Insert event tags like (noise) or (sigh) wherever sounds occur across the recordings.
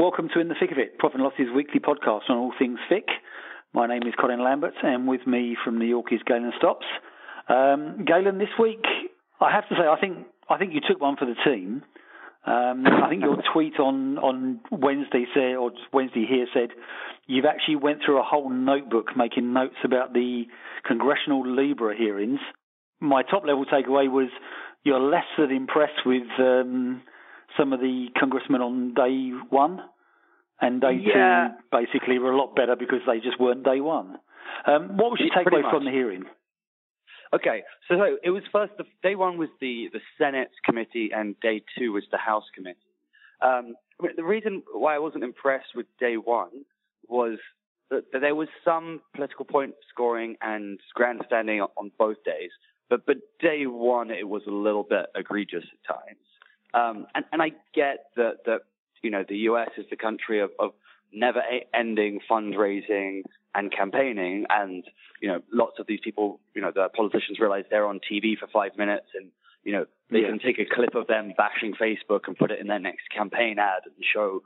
Welcome to In the Thick of It, Profit and Losses weekly podcast on all things FIC. My name is Colin Lambert, and with me from New York is Galen Stops. Um, Galen, this week, I have to say, I think I think you took one for the team. Um, I think your (laughs) tweet on, on Wednesday said, or Wednesday here said, you've actually went through a whole notebook making notes about the congressional Libra hearings. My top level takeaway was you're less than impressed with um, some of the congressmen on day one, and day yeah. two basically were a lot better because they just weren't day one. Um, what was your takeaway from the hearing? Okay, so, so it was first. The, day one was the the Senate committee, and day two was the House committee. Um, the reason why I wasn't impressed with day one was that, that there was some political point scoring and grandstanding on, on both days, but but day one it was a little bit egregious at times. Um, and, and I get that, that, you know, the US is the country of, of never ending fundraising and campaigning. And, you know, lots of these people, you know, the politicians realize they're on TV for five minutes and, you know, they yeah. can take a clip of them bashing Facebook and put it in their next campaign ad and show,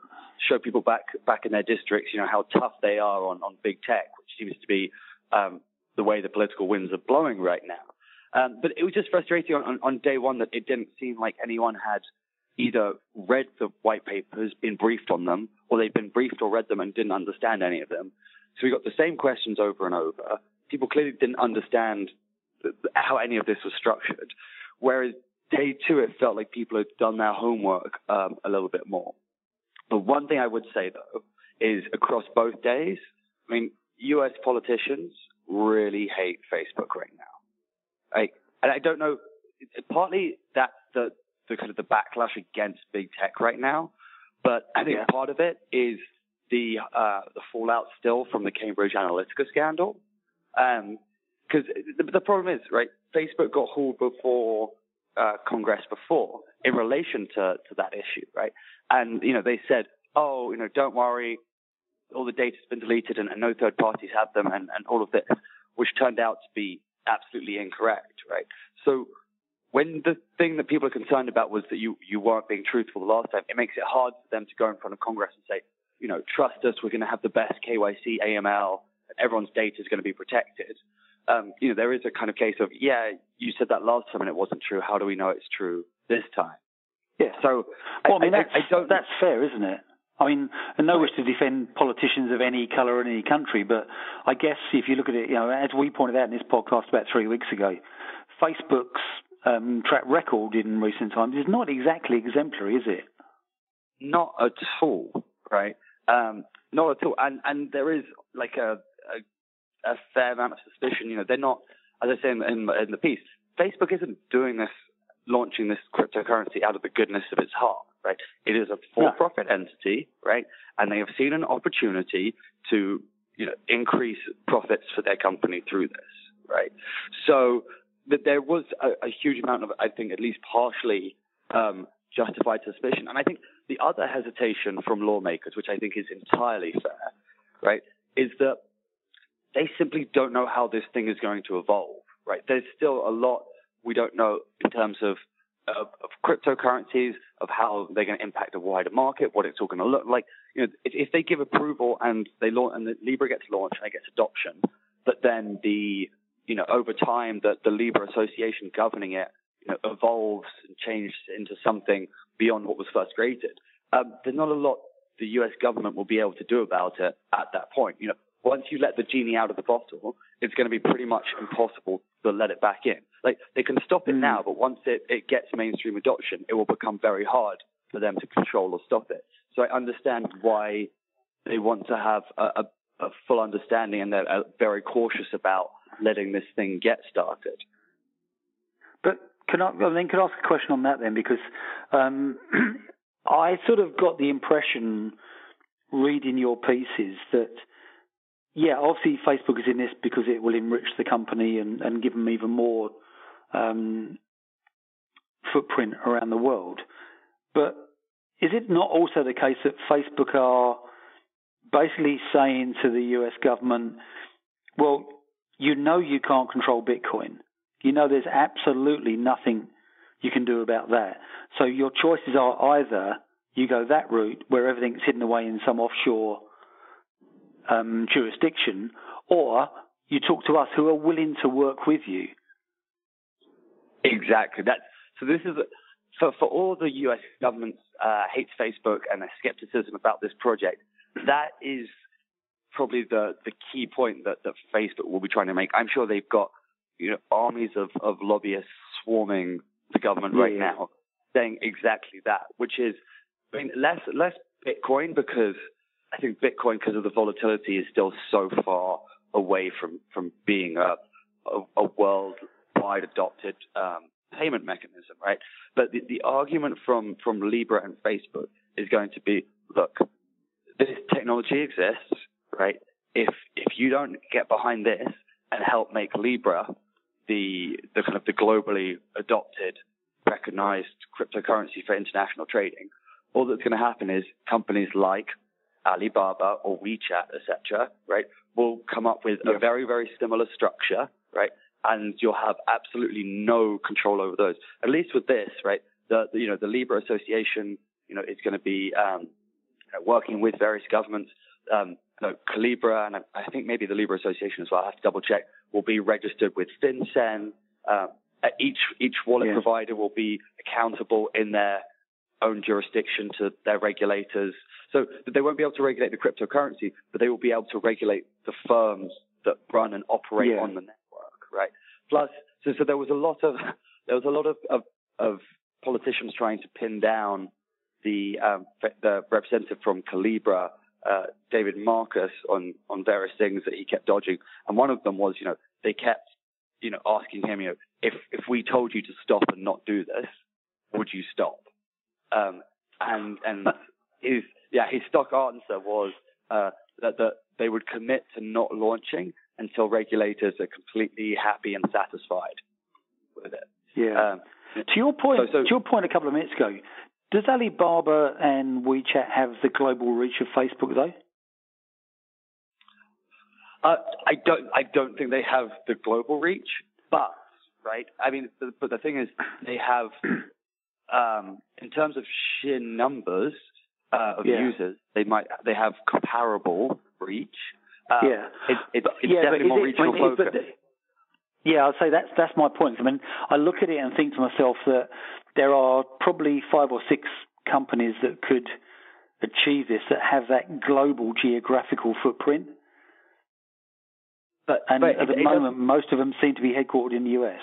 show people back, back in their districts, you know, how tough they are on, on big tech, which seems to be, um, the way the political winds are blowing right now. Um, but it was just frustrating on, on, on, day one that it didn't seem like anyone had either read the white papers, been briefed on them, or they'd been briefed or read them and didn't understand any of them. So we got the same questions over and over. People clearly didn't understand how any of this was structured. Whereas day two, it felt like people had done their homework um, a little bit more. But one thing I would say though is across both days, I mean, U.S. politicians really hate Facebook right now. I, and I don't know, partly that's the, the kind of the backlash against big tech right now, but I think yeah. part of it is the uh, the fallout still from the Cambridge Analytica scandal. Because um, the, the, problem is, right, Facebook got hauled before uh, Congress before in relation to, to that issue, right? And, you know, they said, oh, you know, don't worry, all the data's been deleted and, and no third parties have them and, and all of this, which turned out to be absolutely incorrect, right? So when the thing that people are concerned about was that you, you weren't being truthful the last time, it makes it hard for them to go in front of Congress and say, you know, trust us, we're going to have the best KYC, AML, everyone's data is going to be protected. Um, you know, there is a kind of case of, yeah, you said that last time and it wasn't true. How do we know it's true this time? Yeah. So, well, I, I mean, I don't, that's fair, isn't it? I mean, and no wish to defend politicians of any colour in any country, but I guess if you look at it, you know, as we pointed out in this podcast about three weeks ago, Facebook's um, track record in recent times is not exactly exemplary, is it? Not at all, right? Um, not at all. And and there is like a, a, a fair amount of suspicion. You know, they're not, as I say in, in, in the piece, Facebook isn't doing this, launching this cryptocurrency out of the goodness of its heart right? It is a for-profit yeah. entity, right? And they have seen an opportunity to, you know, increase profits for their company through this, right? So that there was a, a, huge amount of, I think, at least partially um, justified suspicion. And I think the other hesitation from lawmakers, which I think is entirely fair, right, is that they simply don't know how this thing is going to evolve, right? There's still a lot we don't know in terms of of, of cryptocurrencies, of how they're going to impact a wider market, what it's all going to look like. You know, if, if they give approval and they launch and the Libra gets launched and it gets adoption, but then the you know over time that the Libra Association governing it you know, evolves and changes into something beyond what was first created, um, there's not a lot the U.S. government will be able to do about it at that point. You know, once you let the genie out of the bottle, it's going to be pretty much impossible to let it back in. Like they can stop it mm. now, but once it, it gets mainstream adoption, it will become very hard for them to control or stop it. So I understand why they want to have a, a, a full understanding and they're uh, very cautious about letting this thing get started. But can I, I then could I ask a question on that then? Because um, (clears throat) I sort of got the impression reading your pieces that yeah, obviously Facebook is in this because it will enrich the company and, and give them even more um, footprint around the world. But is it not also the case that Facebook are basically saying to the US government, well, you know you can't control Bitcoin. You know there's absolutely nothing you can do about that. So your choices are either you go that route where everything's hidden away in some offshore um, jurisdiction, or you talk to us who are willing to work with you. Exactly. That. So this is for for all the U.S. government uh, hates Facebook and their skepticism about this project. That is probably the the key point that that Facebook will be trying to make. I'm sure they've got you know armies of of lobbyists swarming the government yeah. right now, saying exactly that, which is I mean less less Bitcoin because I think Bitcoin because of the volatility is still so far away from from being a a, a worldwide adopted um, payment mechanism, right? But the, the argument from from Libra and Facebook is going to be, look, this technology exists, right? If if you don't get behind this and help make Libra the the kind of the globally adopted, recognized cryptocurrency for international trading, all that's going to happen is companies like Alibaba or WeChat, etc., right, will come up with a very very similar structure, right, and you'll have absolutely no control over those. At least with this, right, the, the you know the Libra Association, you know, is going to be um, working with various governments. Um, you know, Calibra and I think maybe the Libra Association as well. I have to double check. Will be registered with FinCEN. Um, each each wallet yeah. provider will be accountable in their own jurisdiction to their regulators. So they won't be able to regulate the cryptocurrency, but they will be able to regulate the firms that run and operate yeah. on the network, right? Plus, so, so there was a lot of (laughs) there was a lot of, of, of politicians trying to pin down the um, the representative from Calibra, uh, David Marcus, on on various things that he kept dodging, and one of them was, you know, they kept, you know, asking him, you know, if if we told you to stop and not do this, would you stop? Um, and and his yeah his stock answer was uh, that that they would commit to not launching until regulators are completely happy and satisfied with it. Yeah. Um, to your point, so, so, to your point a couple of minutes ago, does Alibaba and WeChat have the global reach of Facebook though? Uh, I don't. I don't think they have the global reach, but right. I mean, but the thing is, they have, um, in terms of sheer numbers uh, of yeah. users, they might they have comparable reach. Uh, yeah, it, it, it's yeah, definitely more regional focus. Yeah, I'd say that's that's my point. I mean, I look at it and think to myself that there are probably five or six companies that could achieve this that have that global geographical footprint. But, and but at it, the moment, most of them seem to be headquartered in the US.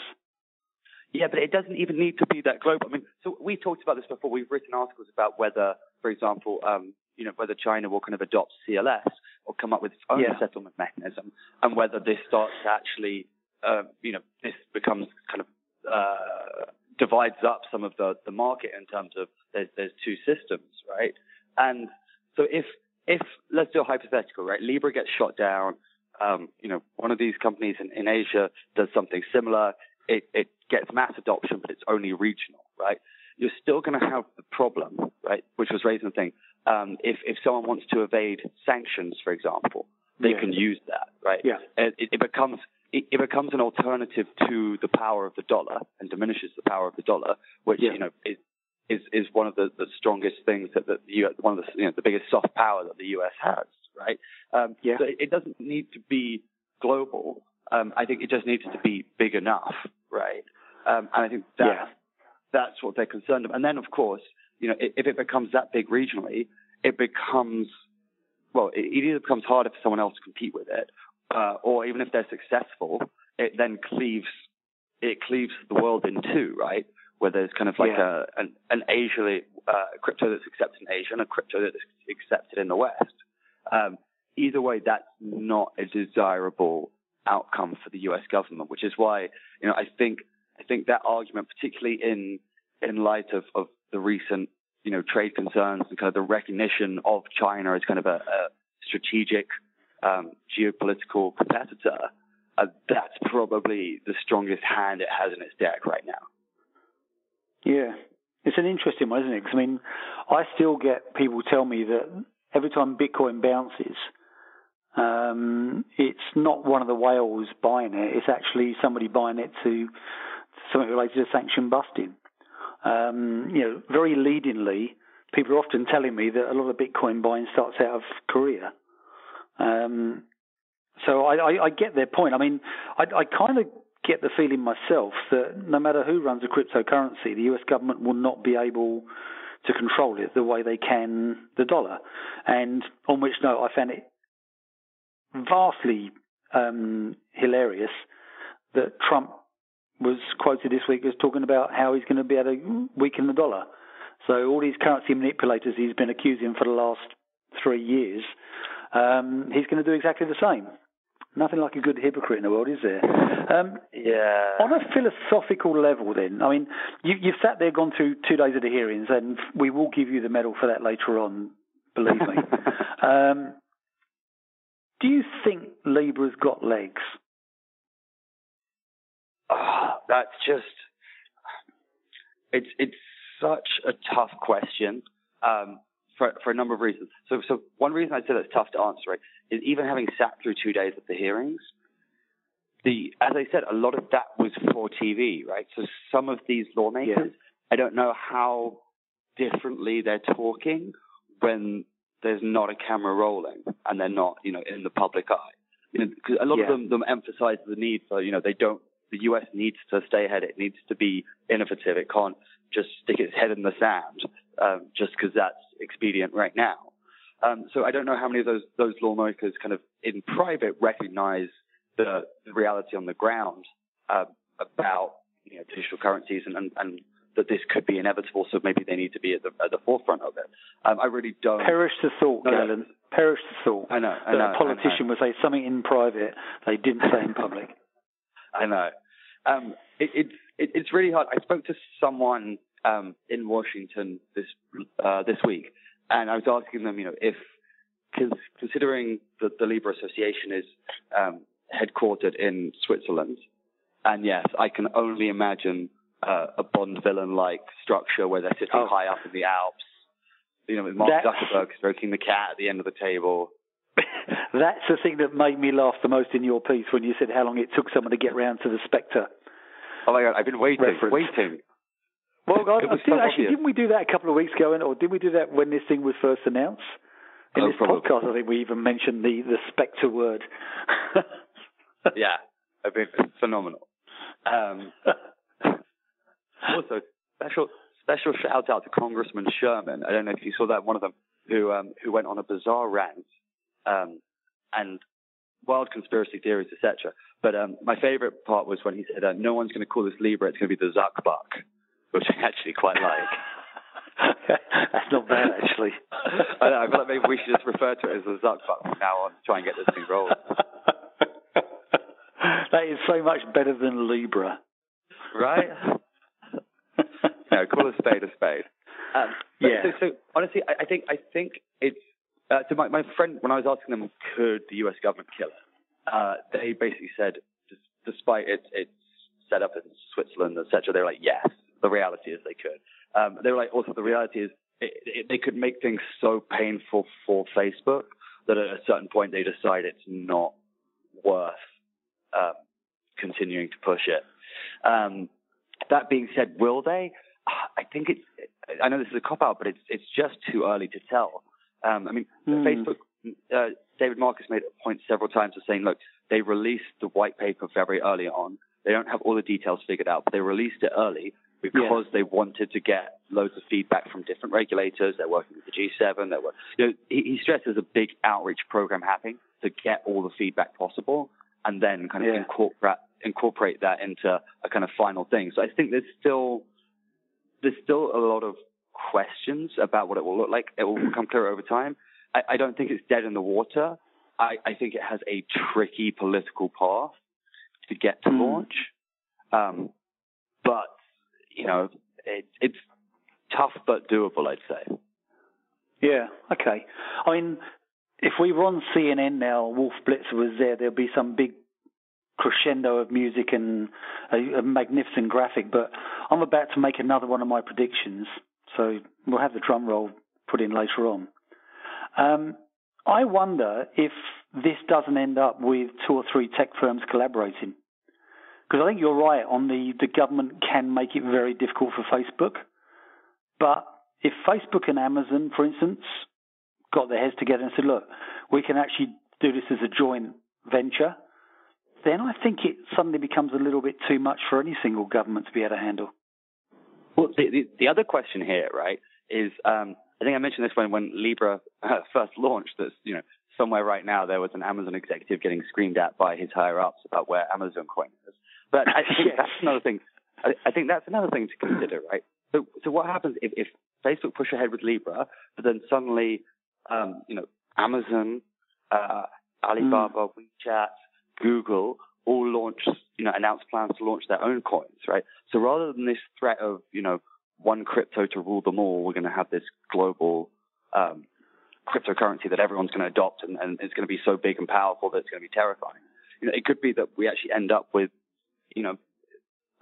Yeah, but it doesn't even need to be that global. I mean, so we talked about this before. We've written articles about whether, for example, um, you know, whether China will kind of adopt CLS or come up with its own yeah. settlement mechanism, and whether this starts to actually, uh, you know, this becomes kind of uh, divides up some of the, the market in terms of there's there's two systems, right? And so if if let's do a hypothetical, right? Libra gets shot down. Um, you know, one of these companies in, in Asia does something similar. It, it gets mass adoption, but it's only regional, right? You're still going to have the problem, right? Which was raising the thing. Um, if if someone wants to evade sanctions, for example, they yeah. can use that, right? Yeah. It, it becomes it, it, becomes an alternative to the power of the dollar and diminishes the power of the dollar, which yeah. you know is is is one of the, the strongest things that, that the US, one of the you know the biggest soft power that the U.S. has, right? Um, yeah. So it, it, doesn't need to be global. Um, I think it just needs to be big enough, right? Um, and I think that yeah. that's what they're concerned about. And then, of course, you know, if it becomes that big regionally, it becomes well, it either becomes harder for someone else to compete with it, uh, or even if they're successful, it then cleaves it cleaves the world in two, right? Where there's kind of like yeah. a an, an Asia uh, crypto that's accepted in Asia and a crypto that's accepted in the West. Um, either way, that's not a desirable outcome for the U.S. government, which is why you know I think I think that argument, particularly in in light of, of the recent you know trade concerns and kind of the recognition of China as kind of a, a strategic um, geopolitical competitor, uh, that's probably the strongest hand it has in its deck right now. Yeah, it's an interesting one, isn't it? Because I mean, I still get people tell me that every time Bitcoin bounces, um, it's not one of the whales buying it; it's actually somebody buying it to something related to sanction busting. Um, you know, very leadingly, people are often telling me that a lot of Bitcoin buying starts out of Korea. Um, so I, I, I, get their point. I mean, I, I kind of get the feeling myself that no matter who runs a cryptocurrency, the US government will not be able to control it the way they can the dollar. And on which note, I found it vastly um, hilarious that Trump was quoted this week as talking about how he's going to be able to weaken the dollar. So all these currency manipulators he's been accusing for the last three years, um, he's going to do exactly the same. Nothing like a good hypocrite in the world, is there? Um, yeah. On a philosophical level, then, I mean, you, you've sat there, gone through two days of the hearings, and we will give you the medal for that later on. Believe me. (laughs) um, do you think Libra's got legs? Oh, that's just it's it's such a tough question um, for for a number of reasons. So so one reason I'd say that's tough to answer right, is even having sat through two days of the hearings, the as I said, a lot of that was for TV, right? So some of these lawmakers. I don't know how differently they're talking when there's not a camera rolling and they're not, you know, in the public eye. You know, cause a lot yeah. of them, them emphasize the need for, you know, they don't, the US needs to stay ahead. It needs to be innovative. It can't just stick its head in the sand, um, just because that's expedient right now. Um, so I don't know how many of those, those lawmakers kind of in private recognize the, the reality on the ground, uh, about, you know, digital currencies and, and, and that this could be inevitable, so maybe they need to be at the, at the forefront of it. Um, I really don't. Perish the thought, no, Galen. Perish the thought. I know. I that know, a politician would say something in private they didn't say in public. (laughs) I know. Um, it, it's it, it's really hard. I spoke to someone um, in Washington this uh, this week, and I was asking them, you know, if considering that the Libra Association is um, headquartered in Switzerland, and yes, I can only imagine uh, a Bond villain like structure where they're sitting oh. high up in the Alps. You know, with Mark. Zuckerberg stroking the cat at the end of the table. (laughs) That's the thing that made me laugh the most in your piece when you said how long it took someone to get round to the Spectre. Oh my god, I've been waiting, reference. waiting. Well, God, did, so actually, didn't we do that a couple of weeks ago, or did we do that when this thing was first announced? In oh, this probably. podcast, I think we even mentioned the the Spectre word. (laughs) yeah, I've been phenomenal. Um, (laughs) also, special special shout out to Congressman Sherman. I don't know if you saw that one of them who um, who went on a bizarre rant um, and wild conspiracy theories, etc. But um, my favorite part was when he said, uh, "No one's going to call this Libra; it's going to be the Zuckbuck," which I actually quite like. (laughs) That's not bad, actually. I, know, I feel like maybe we should just refer to it as the Zuckbuck from now on to try and get this thing rolling. (laughs) that is so much better than Libra. Right? No, call a spade a spade. Um, yeah. So, so honestly, I, I, think I think it's uh, so. My, my friend, when I was asking them, could the U.S. government kill it? Uh, they basically said, despite its its set up in Switzerland, etc., they were like, yes. The reality is they could. Um, they were like, also the reality is it, it, they could make things so painful for Facebook that at a certain point they decide it's not worth um, continuing to push it. Um, that being said, will they? I think it's. I know this is a cop out, but it's it's just too early to tell. Um, I mean, mm. Facebook. Uh, David Marcus made a point several times of saying, look, they released the white paper very early on. They don't have all the details figured out, but they released it early because yeah. they wanted to get loads of feedback from different regulators. They're working with the G7. They were, you know, he, he stressed there's a big outreach program happening to get all the feedback possible and then kind of yeah. incorporate incorporate that into a kind of final thing. So I think there's still there's still a lot of questions about what it will look like. It will become clearer over time. I, I don't think it's dead in the water. I, I, think it has a tricky political path to get to mm. launch. Um, but you know, it, it's tough but doable, I'd say. Yeah. Okay. I mean, if we were on CNN now, Wolf Blitzer was there, there'd be some big crescendo of music and a, a, magnificent graphic. But I'm about to make another one of my predictions, so we'll have the drum roll put in later on. Um, I wonder if this doesn't end up with two or three tech firms collaborating. Because I think you're right on the, the government can make it very difficult for Facebook. But if Facebook and Amazon, for instance, got their heads together and said, look, we can actually do this as a joint venture, then I think it suddenly becomes a little bit too much for any single government to be able to handle. Well, the, the, the other question here, right, is um, I think I mentioned this when, when Libra uh, (laughs) first launched, that, you know, somewhere right now there was an Amazon executive getting screamed at by his higher ups about where Amazon coin is. But I think yes. (laughs) that's another thing. I, I, think that's another thing to consider, right? So, so what happens if, if Facebook push ahead with Libra, but then suddenly, um, you know, Amazon, uh, Alibaba, mm. WeChat, Google all launch, you know, announce plans to launch their own coins, right? So rather than this threat of, you know, one crypto to rule them all, we're going to have this global um, cryptocurrency that everyone's going to adopt and, and it's going to be so big and powerful that it's going to be terrifying. You know, it could be that we actually end up with, you know,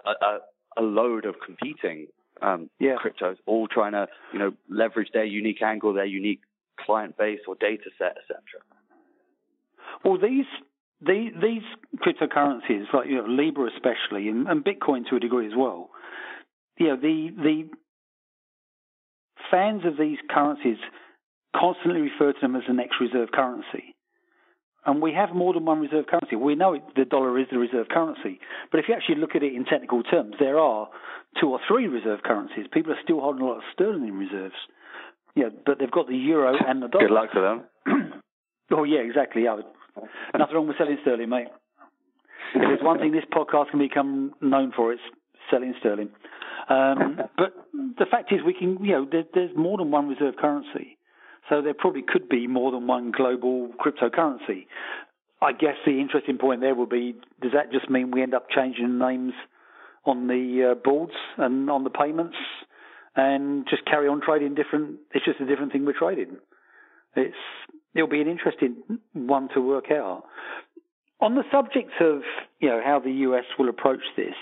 a, a, a load of competing um, yeah. cryptos, all trying to, you know, leverage their unique angle, their unique client base or data set, etc. Well, these these, these cryptocurrencies, like you know, Libra especially, and, and Bitcoin to a degree as well, you know, the the fans of these currencies constantly refer to them as the next reserve currency. And we have more than one reserve currency. We know the dollar is the reserve currency. But if you actually look at it in technical terms, there are two or three reserve currencies. People are still holding a lot of sterling in reserves. Yeah, but they've got the euro and the dollar. Good luck to them. (clears throat) oh, yeah, exactly. Yeah. (laughs) Nothing wrong with selling sterling, mate. If there's one thing this podcast can become known for, it's selling sterling. Um, (laughs) but the fact is, we can, you know, there, there's more than one reserve currency. So there probably could be more than one global cryptocurrency. I guess the interesting point there will be: does that just mean we end up changing names on the uh, boards and on the payments, and just carry on trading different? It's just a different thing we're trading. It's it'll be an interesting one to work out. On the subject of you know how the US will approach this,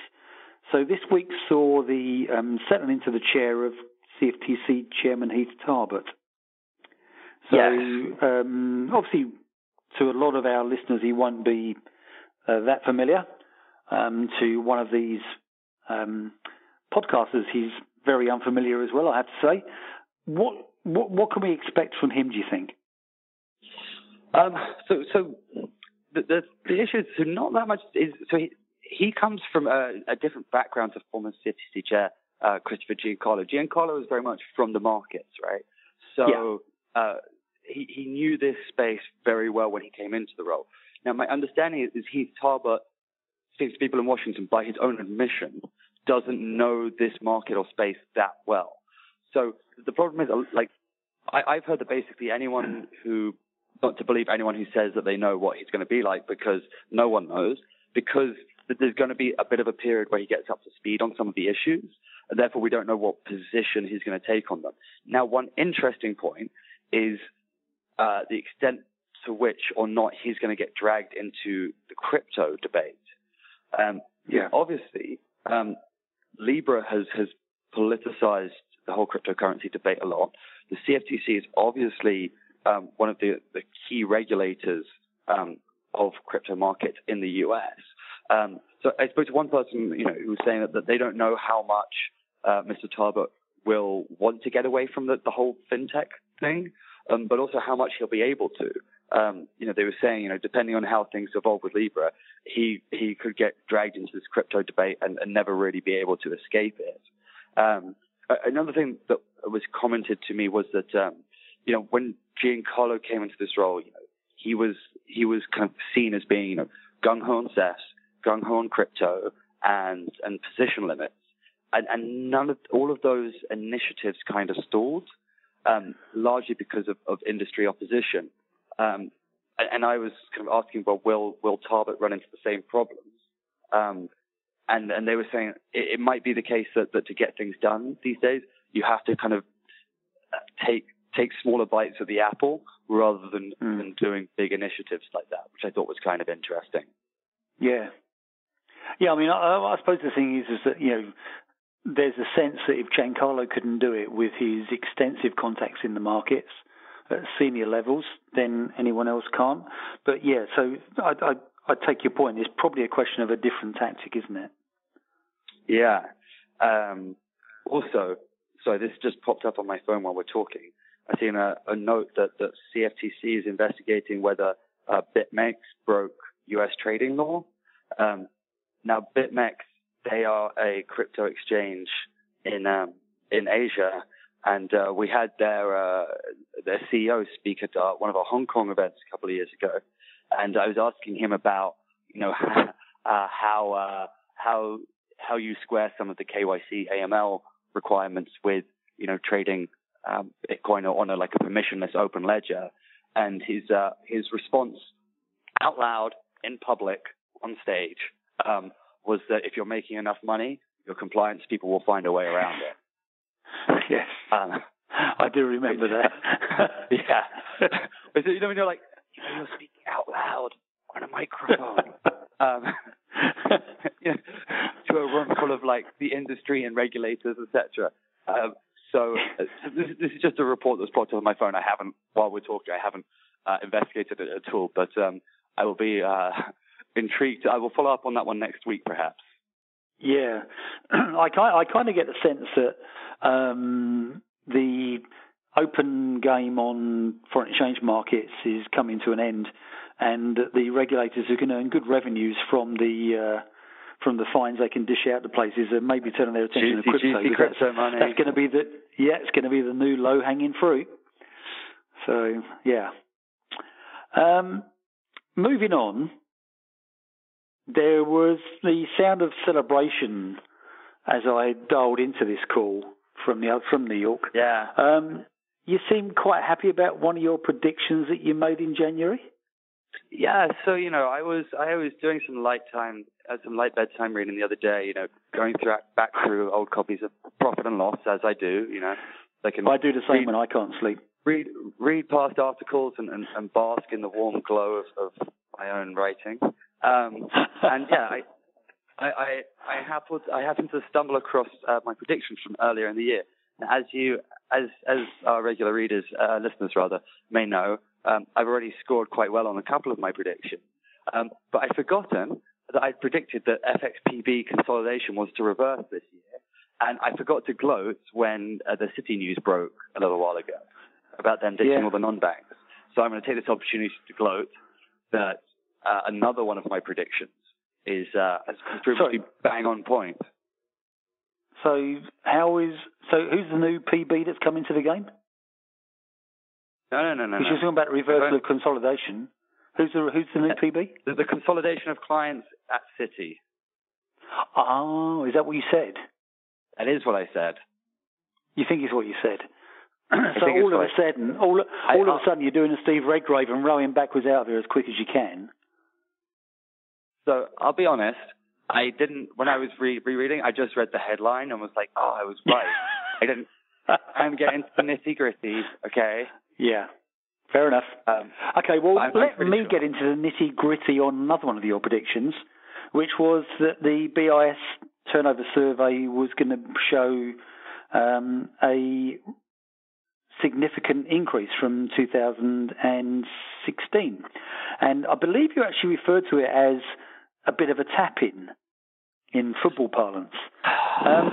so this week saw the um, settling into the chair of CFTC Chairman Heath Tarbert. So yes. um, obviously, to a lot of our listeners, he won't be uh, that familiar. Um, to one of these um, podcasters, he's very unfamiliar as well. I have to say. What what what can we expect from him? Do you think? Um, so so the, the, the issue is so not that much is so he he comes from a, a different background to former CFTC chair uh, Christopher Giancarlo. Giancarlo is very much from the markets, right? So yeah. uh, he, he knew this space very well when he came into the role. Now, my understanding is, is Heath Tarbert, speaks to people in Washington by his own admission, doesn't know this market or space that well. So the problem is, like, I, I've heard that basically anyone who, not to believe anyone who says that they know what he's going to be like because no one knows, because there's going to be a bit of a period where he gets up to speed on some of the issues, and therefore we don't know what position he's going to take on them. Now, one interesting point is uh, the extent to which or not he's going to get dragged into the crypto debate. Um, yeah, obviously, um, Libra has has politicized the whole cryptocurrency debate a lot. The CFTC is obviously um, one of the, the key regulators um, of crypto markets in the US. Um, so I spoke to one person, you know, who was saying that, that they don't know how much uh, Mr. Tarbert will want to get away from the, the whole fintech thing um, but also how much he'll be able to. Um, you know, they were saying, you know, depending on how things evolve with Libra, he he could get dragged into this crypto debate and, and never really be able to escape it. Um, another thing that was commented to me was that, um, you know, when Giancarlo came into this role, you know, he was he was kind of seen as being, you know, gung ho on SEFs, gung ho on crypto, and and position limits, and, and none of all of those initiatives kind of stalled um, largely because of, of industry opposition. Um, and I was kind of asking, well, will will Tarbert run into the same problems? Um, and and they were saying it, it, might be the case that, that to get things done these days, you have to kind of uh, take take smaller bites of the apple rather than mm. than doing big initiatives like that, which I thought was kind of interesting. Yeah, yeah. I mean, I, I suppose the thing is, is that you know there's a sense that if Giancarlo couldn't do it with his extensive contacts in the markets at senior levels, then anyone else can't. But yeah, so I, I, I take your point. It's probably a question of a different tactic, isn't it? Yeah. Um, also, sorry, this just popped up on my phone while we're talking. I've seen a, a note that, that CFTC is investigating whether uh, BitMEX broke U.S. trading law. Um, now, BitMEX, they are a crypto exchange in um, in Asia, and uh, we had their uh, their CEO speak at uh, one of our Hong Kong events a couple of years ago, and I was asking him about you know how (laughs) uh, how, uh, how how you square some of the KYC AML requirements with you know trading um, Bitcoin on a like a permissionless open ledger, and his uh, his response out loud in public on stage um, was that if you're making enough money, your compliance people will find a way around it. (laughs) Yes, um, I do remember (laughs) that. yeah, but you know when you're like, you know, you're speaking out loud on a microphone. (laughs) um, you know, to a room full of like the industry and regulators, etc. Um, so, (laughs) uh, this, this, is just a report that's popped up on my phone. I haven't, while we're talking, I haven't uh, investigated it at all, but um, I will be uh, (laughs) intrigued. I will follow up on that one next week, perhaps. Yeah, (clears throat) I kind I kind of get the sense that um, the open game on foreign exchange markets is coming to an end, and that the regulators are going to earn good revenues from the uh, from the fines they can dish out to places and maybe turning their attention juicy, to crypto. Juicy crypto that's, money. that's going to be the yeah, it's going to be the new low hanging fruit. So yeah. Um, moving on, there was the sound of celebration as I dialed into this call from the from New York. Yeah. Um, you seem quite happy about one of your predictions that you made in January. Yeah, so you know, I was I was doing some light time, uh, some light bedtime reading the other day. You know, going through back through old copies of Profit and Loss as I do. You know, I can. I do the same read, when I can't sleep. Read read past articles and, and, and bask in the warm glow of, of my own writing. Um, and yeah, I I I, I happened I happened to stumble across uh, my predictions from earlier in the year. As you as as our regular readers, uh, listeners rather, may know, um, I've already scored quite well on a couple of my predictions. Um, but I'd forgotten that I'd predicted that FXPB consolidation was to reverse this year. And I forgot to gloat when uh, the Citi news broke a little while ago about them ditching yeah. all the non-banks. So I'm going to take this opportunity to gloat that uh, another one of my predictions is uh, bang on point. So how is so? Who's the new PB that's come into the game? No, no, no, no. Because you're talking about reversal of consolidation. Who's the who's the new PB? The, the consolidation of clients at Citi. Oh, is that what you said? That is what I said. You think it's what you said? (clears throat) so all of a sudden, all, all I, of a sudden, you're doing a Steve Redgrave and rowing backwards out of here as quick as you can. So I'll be honest. I didn't when I was re- rereading. I just read the headline and was like, "Oh, I was right." (laughs) I didn't. I'm getting into the nitty gritty. Okay. Yeah. Fair enough. Um, okay, well, I'm, let I'm me sure. get into the nitty gritty on another one of your predictions, which was that the BIS turnover survey was going to show um, a significant increase from 2016. And I believe you actually referred to it as a bit of a tap in in football parlance. (sighs) Um,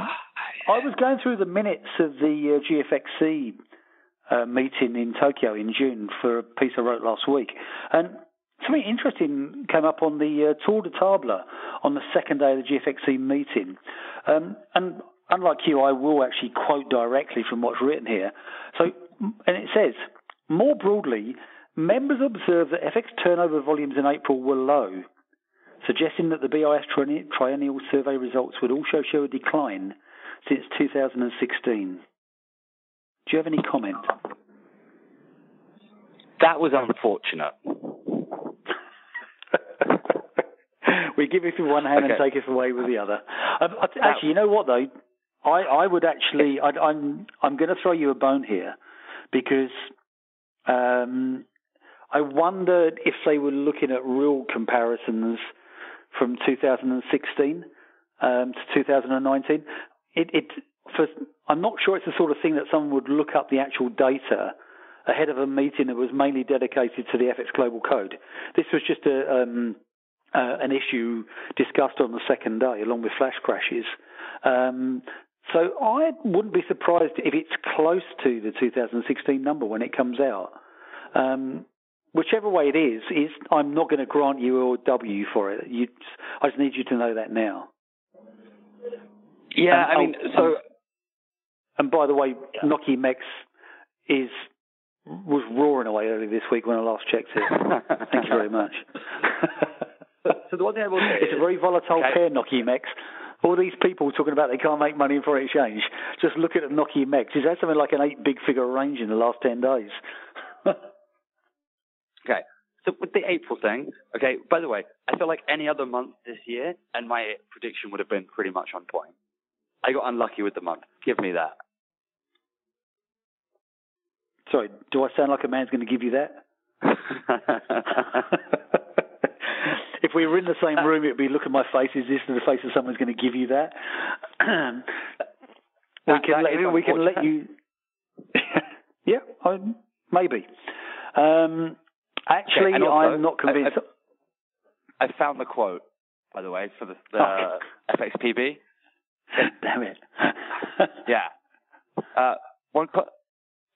I was going through the minutes of the uh, GFXC uh, meeting in Tokyo in June for a piece I wrote last week. And something interesting came up on the uh, Tour de Table on the second day of the GFXC meeting. Um, and unlike you, I will actually quote directly from what's written here. So, and it says, more broadly, members observed that FX turnover volumes in April were low, suggesting that the BIS triennial survey results would also show a decline since 2016. Do you have any comment? That was unfortunate. (laughs) we give it with one hand okay. and take it away with the other. Um, actually, you know what though? I, I would actually, I, I'm, I'm going to throw you a bone here because um, I wondered if they were looking at real comparisons from 2016 um, to 2019. It, it for, I'm not sure it's the sort of thing that someone would look up the actual data ahead of a meeting that was mainly dedicated to the FX Global Code. This was just a, um, uh, an issue discussed on the second day, along with flash crashes. Um, So I wouldn't be surprised if it's close to the 2016 number when it comes out. Um, whichever way it is, is I'm not going to grant you a W for it. You, I just need you to know that now. Yeah, And I mean, so And by the way, Yeah. Nokia Mex is was roaring away earlier this week when I last checked it. (laughs) Thank you very much. so the one thing I will say it's a very volatile Okay. pair, Nokia Mex. All these people talking about they can't make money in foreign exchange. Just look at the Nokia Mex. It's had something like an eight big figure range in the last ten days. (laughs) Okay. So with the April thing, okay, by the way, I feel like any other month this year and my prediction would have been pretty much on point. I got unlucky with the month. Give me that. Sorry, do I sound like a man's going to give you that? (laughs) if we were in the same room, it'd be look at my face. Is this the face of someone's going to give you that? we That- can that let we can let you. (laughs) yeah, I, maybe. Um, actually, and also, I'm not I- I- convinced. I found the quote, by the way, for the, the Oh. FXPB. (laughs) Damn it. Yeah. Uh, one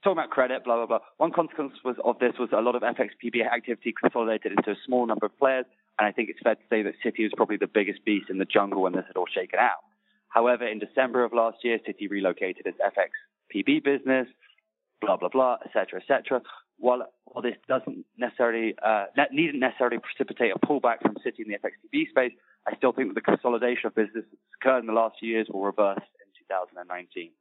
talking about credit, blah blah blah. One consequence was of this was a lot of FXPB activity consolidated into a small number of players, and I think it's fair to say that Citi was probably the biggest beast in the jungle when this had all shaken out. However, in December of last year, Citi relocated its FXPB business, blah blah blah, etc. etc. While while this doesn't necessarily uh, ne- needn't necessarily precipitate a pullback from Citi in the FXPB space, I still think that the consolidation of business that's occurred in the last few years will reverse in 2019.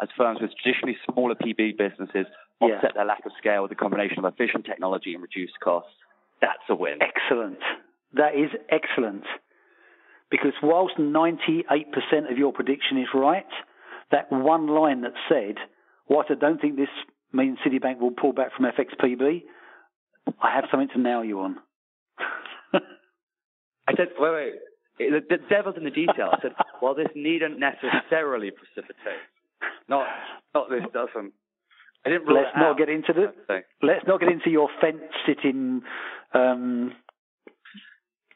With- As firms with traditionally smaller PB businesses Yeah. offset their lack of scale with a combination of efficient technology and reduced costs, that's a win. Excellent. That is excellent. Because whilst 98% of your prediction is right, that one line that said, whilst I don't think this means Citibank will pull back from FXPB, I have something to nail you on. (laughs) I said, wait, wait. It- The, the devil's in the detail. I said, well, this needn't necessarily precipitate. (laughs) Not, not this doesn't. I didn't rule Let's not out. get into the let's not get into your fence sitting um,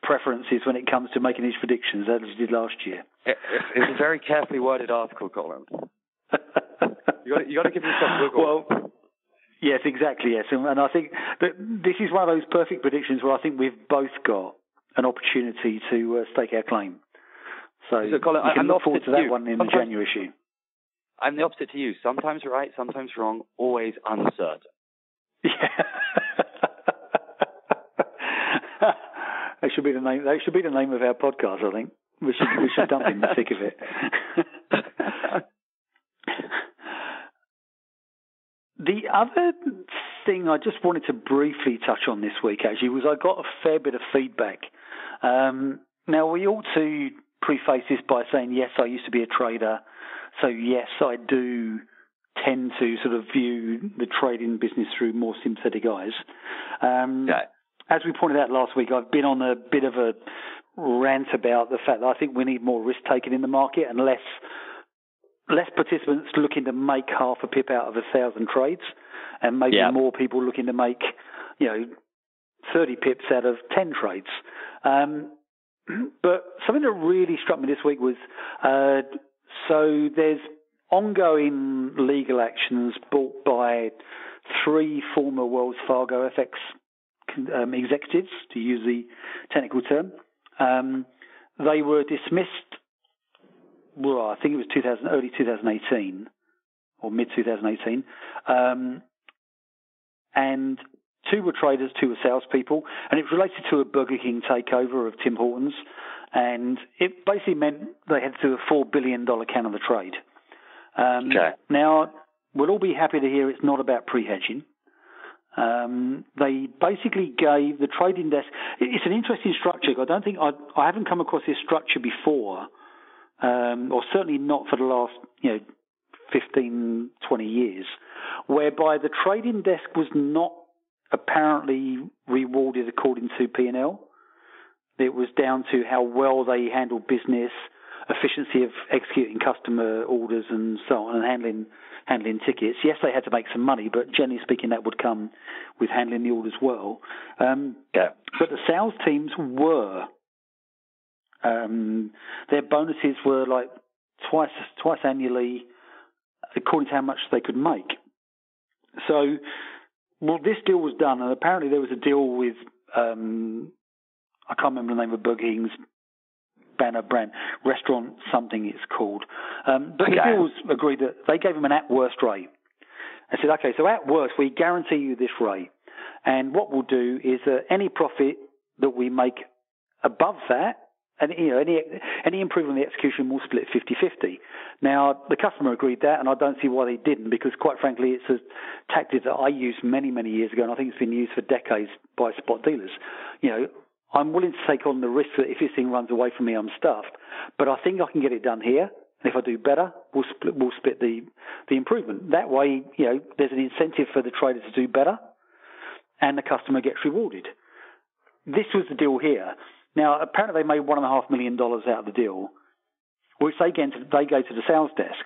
preferences when it comes to making these predictions as you did last year. it, it's a very carefully worded article, Colin. (laughs) You got, you got to give yourself wiggle. Well, yes, exactly, yes. And, and I think that this is one of those perfect predictions where I think we've both got an opportunity to uh, stake our claim. So, So, Colin, you I- can I'm look forward to that you. one in the January issue. I'm the opposite to you. Sometimes right, sometimes wrong, always uncertain. Yeah. (laughs) that should be the name. That should be the name of our podcast. I think we should we should dump in the thick of it. (laughs) the other thing I just wanted to briefly touch on this week actually was I got a fair bit of feedback. Um, now we ought to preface this by saying yes, I used to be a trader, so yes, I do tend to sort of view the trading business through more sympathetic eyes. Um, Yeah. As we pointed out last week, I've been on a bit of a rant about the fact that I think we need more risk taking in the market and less less participants looking to make half a pip out of a thousand trades, and maybe Yeah. more people looking to make you know thirty pips out of ten trades. Um, (clears throat) but something that really struck me this week was uh, so there's ongoing legal actions brought by three former Wells Fargo FX um, executives, to use the technical term. Um, they were dismissed. Well, I think it was 2000, early 2018 or mid 2018, um, and two were traders, two were salespeople, and it related to a Burger King takeover of Tim Hortons, and it basically meant they had to do a four billion dollar count of the trade. Um, Okay. Now, we'll all be happy to hear it's not about pre-hedging. Um, they basically gave the trading desk. It's an interesting structure. I don't think I, I haven't come across this structure before, um, or certainly not for the last you know 15, 20 years, whereby the trading desk was not apparently rewarded according to P and L. It was down to how well they handled business, efficiency of executing customer orders, and so on, and handling handling tickets. Yes, they had to make some money, but generally speaking, that would come with handling the orders well. Um, Yeah. but the sales teams were. Um, their bonuses were like twice twice annually, according to how much they could make. So, well, this deal was done, and apparently there was a deal with um, I can't remember the name of Burger King's banner brand restaurant something it's called. Um, but okay. the agreed that they gave him an at worst rate. I said, okay, so at worst we guarantee you this rate, and what we'll do is that any profit that we make above that and you know, any any improvement in the execution will split 50-50. Now, the customer agreed that, and I don't see why they didn't, because quite frankly, it's a tactic that I used many, many years ago, and I think it's been used for decades by spot dealers. You know, I'm willing to take on the risk that if this thing runs away from me, I'm stuffed. But I think I can get it done here. And if I do better, we'll split, we'll split the the improvement. That way, you know, there's an incentive for the trader to do better, and the customer gets rewarded. This was the deal here. Now, apparently they made one and a half million dollars out of the deal, which they go to, they go to the sales desk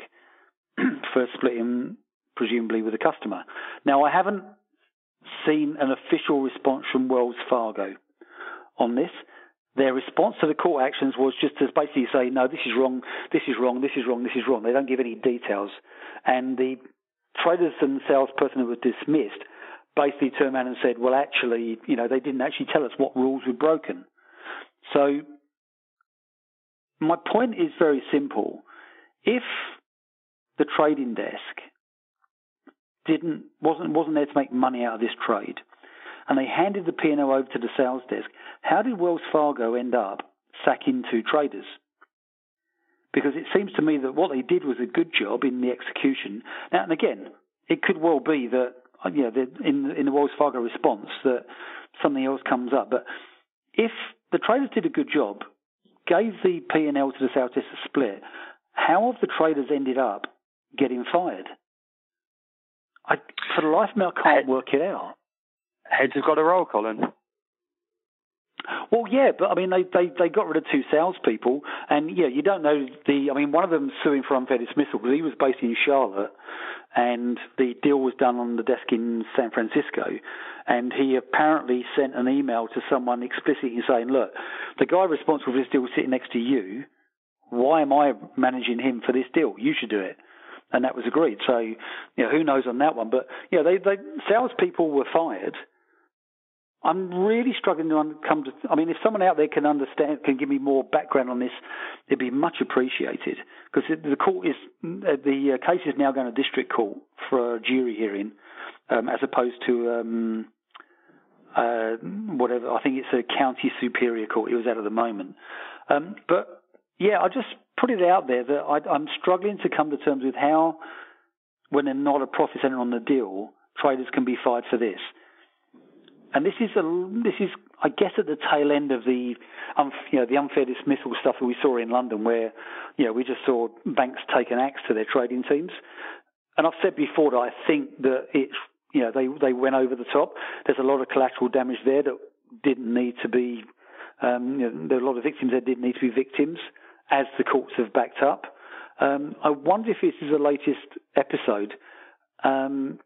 (clears throat) for splitting, presumably with the customer. Now, I haven't seen an official response from Wells Fargo on this. Their response to the court actions was just to basically say, no, this is wrong, this is wrong, this is wrong, this is wrong. They don't give any details. And the traders and salesperson who were dismissed basically turned around and said, well, actually, you know, they didn't actually tell us what rules were broken. So my point is very simple. If the trading desk didn't wasn't wasn't there to make money out of this trade, and they handed the P&L over to the sales desk, how did Wells Fargo end up sacking two traders? Because it seems to me that what they did was a good job in the execution. Now, and again, it could well be that uh, you know, in in the Wells Fargo response that something else comes up, but if the traders did a good job, gave the P&L to the South a split. How have the traders ended up getting fired? I, for the life of me, I can't work it out. Heads have got a roll, Colin. Well, yeah, but I mean, they, they, they got rid of two salespeople, and yeah, you don't know the. I mean, one of them suing for unfair dismissal because he was based in Charlotte, and the deal was done on the desk in San Francisco, and he apparently sent an email to someone explicitly saying, "Look, the guy responsible for this deal was sitting next to you. Why am I managing him for this deal? You should do it." And that was agreed. So, you know, who knows on that one? But yeah, they, they salespeople were fired I'm really struggling to come to. I mean, if someone out there can understand, can give me more background on this, it'd be much appreciated. Because the court is the uh, case is now going to district court for a jury hearing, um, as opposed to um, uh, whatever. I think it's a county superior court. It was out at the moment. Um, but yeah, I just put it out there that I, I'm struggling to come to terms with how, when they're not a profit center on the deal, traders can be fired for this and this is a this is I guess at the tail end of the um, you know the unfair dismissal stuff that we saw in London, where you know we just saw banks take an axe to their trading teams. And I've said before that I think that it's you know they they went over the top. There's a lot of collateral damage there that didn't need to be. Um, you know, there are a lot of victims that didn't need to be victims, as the courts have backed up. Um, I wonder if this is the latest episode. Um,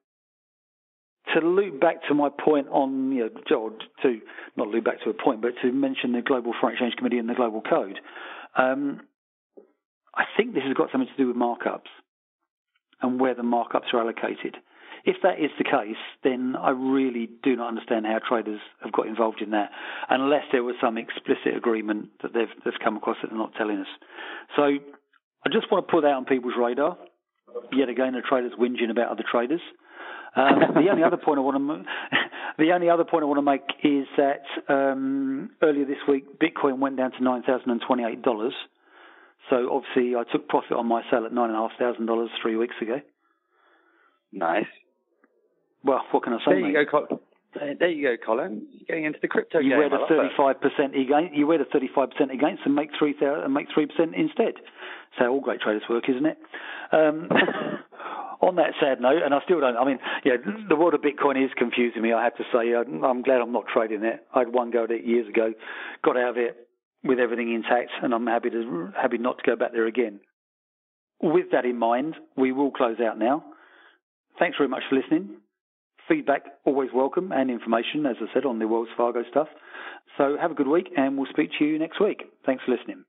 to loop back to my point on, you know, to not loop back to a point, but to mention the Global Foreign Exchange Committee and the Global Code, um, I think this has got something to do with markups and where the markups are allocated. If that is the case, then I really do not understand how traders have got involved in that, unless there was some explicit agreement that they've, they've come across that they're not telling us. So I just want to put that on people's radar. Yet again, the traders whinging about other traders. Um, (laughs) the only other point I want to (laughs) the only other point I want to make is that um, earlier this week Bitcoin went down to nine thousand and twenty eight dollars. So obviously I took profit on my sale at nine and a half thousand dollars three weeks ago. Nice. Well, what can I say? There you mate? go, Colin. There you go, Colin. You're getting into the crypto you game. Wear the thirty-five percent against. You wear the thirty-five percent against and make three and make three percent instead. So all great traders work, isn't it? Um, (laughs) on that sad note, and I still don't. I mean, yeah, the world of Bitcoin is confusing me. I have to say, I'm glad I'm not trading it. I had one go at it years ago, got out of it with everything intact, and I'm happy to happy not to go back there again. With that in mind, we will close out now. Thanks very much for listening. Feedback always welcome, and information, as I said, on the Wells Fargo stuff. So have a good week, and we'll speak to you next week. Thanks for listening.